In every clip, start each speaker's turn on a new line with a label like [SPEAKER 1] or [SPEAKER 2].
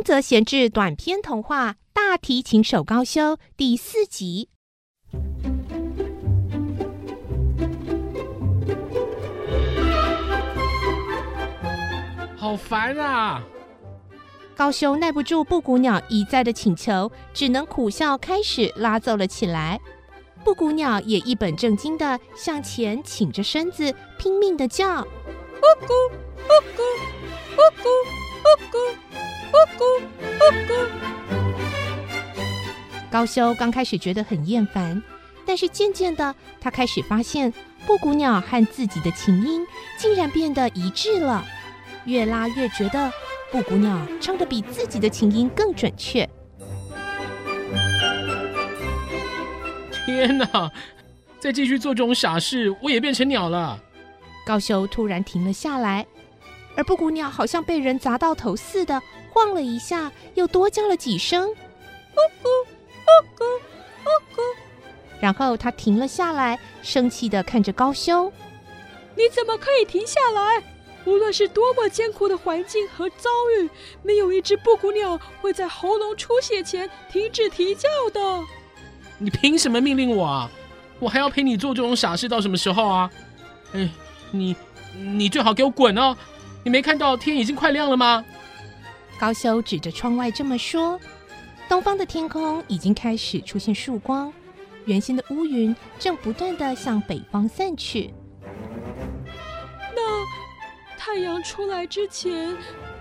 [SPEAKER 1] 宫泽贤治短篇童话《大提琴手高修》第四集。
[SPEAKER 2] 好烦啊！
[SPEAKER 1] 高修耐不住布谷鸟一再的请求，只能苦笑，开始拉奏了起来。布谷鸟也一本正经的向前倾着身子，拼命的叫：呜咕呜咕呜咕咕高修刚开始觉得很厌烦，但是渐渐的，他开始发现布谷鸟和自己的琴音竟然变得一致了，越拉越觉得布谷鸟唱的比自己的琴音更准确。
[SPEAKER 2] 天哪！再继续做这种傻事，我也变成鸟了。
[SPEAKER 1] 高修突然停了下来，而布谷鸟好像被人砸到头似的，晃了一下，又多叫了几声“呜咕呜咕咕咕”，然后他停了下来，生气的看着高修：“
[SPEAKER 3] 你怎么可以停下来？无论是多么艰苦的环境和遭遇，没有一只布谷鸟会在喉咙出血前停止啼叫的。”
[SPEAKER 2] 你凭什么命令我啊？我还要陪你做这种傻事到什么时候啊？哎，你你最好给我滚哦！你没看到天已经快亮了吗？
[SPEAKER 1] 高修指着窗外这么说。东方的天空已经开始出现曙光，原先的乌云正不断的向北方散去。
[SPEAKER 3] 那太阳出来之前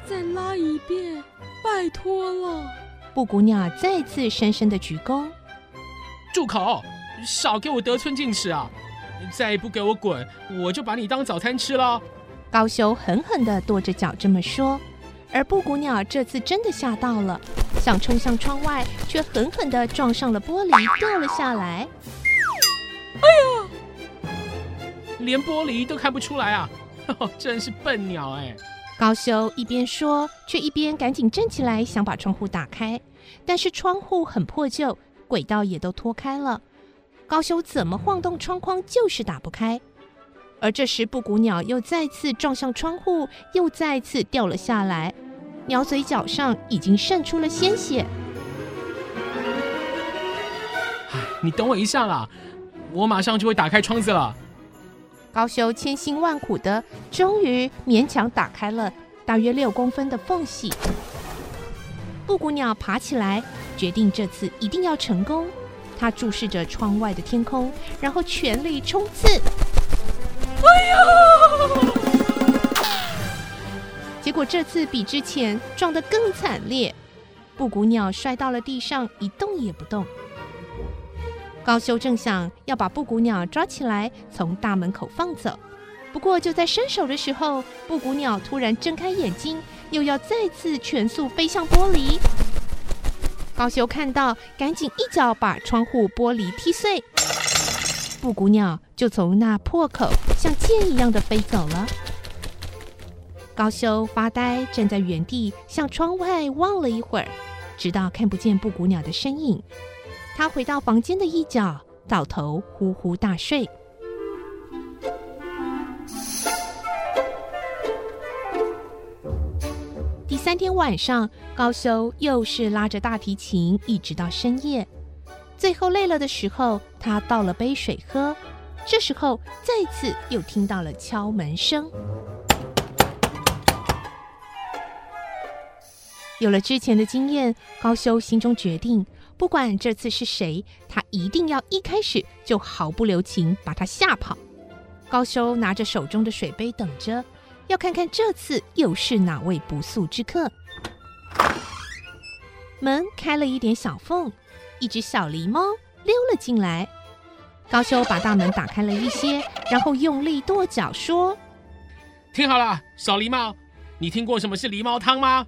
[SPEAKER 3] 再拉一遍，拜托了。
[SPEAKER 1] 布谷鸟再次深深的鞠躬。
[SPEAKER 2] 住口！少给我得寸进尺啊！再不给我滚，我就把你当早餐吃了。
[SPEAKER 1] 高修狠狠的跺着脚这么说，而布谷鸟这次真的吓到了，想冲向窗外，却狠狠地撞上了玻璃，掉了下来。
[SPEAKER 2] 哎呀！连玻璃都看不出来啊！真是笨鸟哎！
[SPEAKER 1] 高修一边说，却一边赶紧站起来，想把窗户打开，但是窗户很破旧。轨道也都脱开了，高修怎么晃动窗框就是打不开。而这时，布谷鸟又再次撞向窗户，又再次掉了下来，鸟嘴角上已经渗出了鲜血。
[SPEAKER 2] 你等我一下啦，我马上就会打开窗子了。
[SPEAKER 1] 高修千辛万苦的，终于勉强打开了大约六公分的缝隙。布谷鸟爬起来。决定这次一定要成功。它注视着窗外的天空，然后全力冲刺。结果这次比之前撞得更惨烈，布谷鸟摔到了地上，一动也不动。高修正想要把布谷鸟抓起来，从大门口放走。不过就在伸手的时候，布谷鸟突然睁开眼睛，又要再次全速飞向玻璃。高修看到，赶紧一脚把窗户玻璃踢碎，布谷鸟就从那破口像箭一样的飞走了。高修发呆，站在原地，向窗外望了一会儿，直到看不见布谷鸟的身影。他回到房间的一角，倒头呼呼大睡。第三天晚上，高修又是拉着大提琴，一直到深夜。最后累了的时候，他倒了杯水喝。这时候，再次又听到了敲门声。有了之前的经验，高修心中决定，不管这次是谁，他一定要一开始就毫不留情把他吓跑。高修拿着手中的水杯，等着。要看看这次又是哪位不速之客。门开了一点小缝，一只小狸猫溜了进来。高修把大门打开了一些，然后用力跺脚说：“
[SPEAKER 2] 听好了，小狸猫，你听过什么是狸猫汤吗？”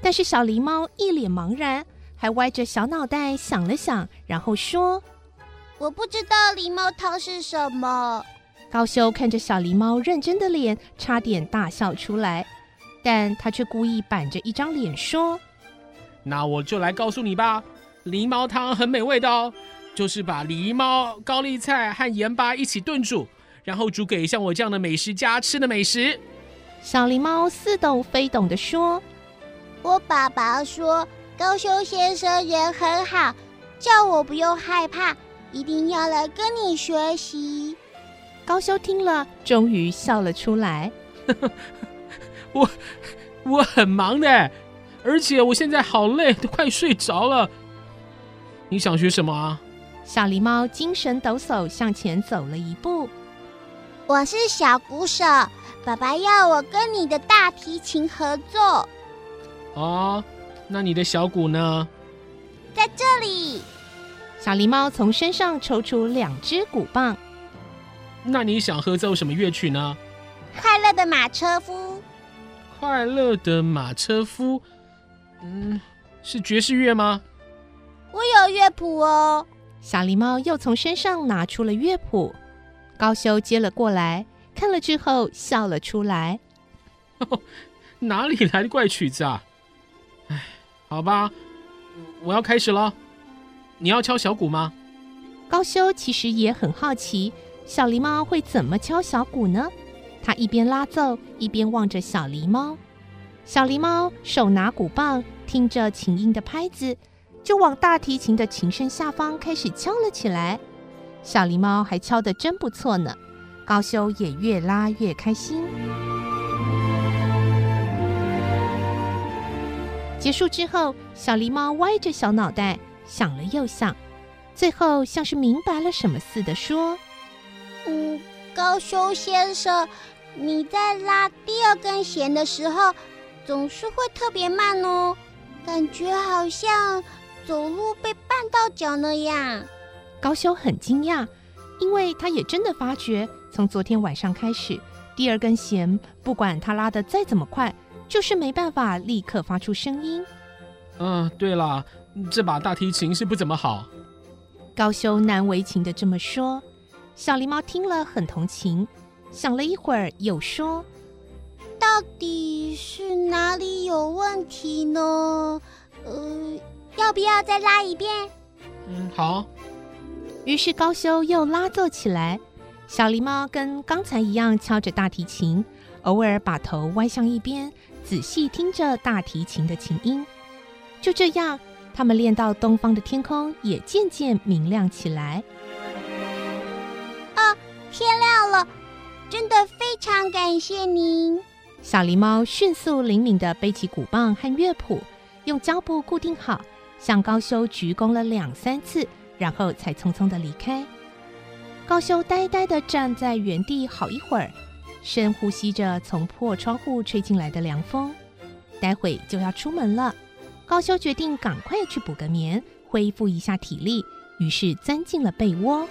[SPEAKER 1] 但是小狸猫一脸茫然，还歪着小脑袋想了想，然后说：“
[SPEAKER 4] 我不知道狸猫汤是什么。”
[SPEAKER 1] 高修看着小狸猫认真的脸，差点大笑出来，但他却故意板着一张脸说：“
[SPEAKER 2] 那我就来告诉你吧，狸猫汤很美味的哦，就是把狸猫、高丽菜和盐巴一起炖煮，然后煮给像我这样的美食家吃的美食。”
[SPEAKER 1] 小狸猫似懂非懂的说：“
[SPEAKER 4] 我爸爸说高修先生人很好，叫我不用害怕，一定要来跟你学习。
[SPEAKER 1] 高修听了，终于笑了出来。
[SPEAKER 2] 我我很忙的，而且我现在好累，都快睡着了。你想学什么啊？
[SPEAKER 1] 小狸猫精神抖擞向前走了一步。
[SPEAKER 4] 我是小鼓手，爸爸要我跟你的大提琴合作。
[SPEAKER 2] 哦，那你的小鼓呢？
[SPEAKER 4] 在这里。
[SPEAKER 1] 小狸猫从身上抽出两只鼓棒。
[SPEAKER 2] 那你想合奏什么乐曲呢？
[SPEAKER 4] 快乐的马车夫。
[SPEAKER 2] 快乐的马车夫，嗯，是爵士乐吗？
[SPEAKER 4] 我有乐谱哦。
[SPEAKER 1] 小狸猫又从身上拿出了乐谱，高修接了过来，看了之后笑了出来。
[SPEAKER 2] 哪里来的怪曲子啊？好吧，我要开始了。你要敲小鼓吗？
[SPEAKER 1] 高修其实也很好奇，小狸猫会怎么敲小鼓呢？他一边拉奏，一边望着小狸猫。小狸猫手拿鼓棒，听着琴音的拍子，就往大提琴的琴身下方开始敲了起来。小狸猫还敲得真不错呢。高修也越拉越开心。结束之后，小狸猫歪着小脑袋想了又想，最后像是明白了什么似的说：“
[SPEAKER 4] 嗯，高修先生。”你在拉第二根弦的时候，总是会特别慢哦，感觉好像走路被绊到脚了呀。
[SPEAKER 1] 高修很惊讶，因为他也真的发觉，从昨天晚上开始，第二根弦不管他拉的再怎么快，就是没办法立刻发出声音。
[SPEAKER 2] 嗯，对了，这把大提琴是不怎么好。
[SPEAKER 1] 高修难为情的这么说，小狸猫听了很同情。想了一会儿，又说：“
[SPEAKER 4] 到底是哪里有问题呢？呃，要不要再拉一遍？”“
[SPEAKER 2] 嗯，好。”
[SPEAKER 1] 于是高修又拉奏起来。小狸猫跟刚才一样敲着大提琴，偶尔把头歪向一边，仔细听着大提琴的琴音。就这样，他们练到东方的天空也渐渐明亮起来。
[SPEAKER 4] 啊，天亮了！真的非常感谢您。
[SPEAKER 1] 小狸猫迅速灵敏地背起鼓棒和乐谱，用胶布固定好，向高修鞠躬了两三次，然后才匆匆地离开。高修呆呆地站在原地好一会儿，深呼吸着从破窗户吹进来的凉风。待会就要出门了，高修决定赶快去补个眠，恢复一下体力，于是钻进了被窝。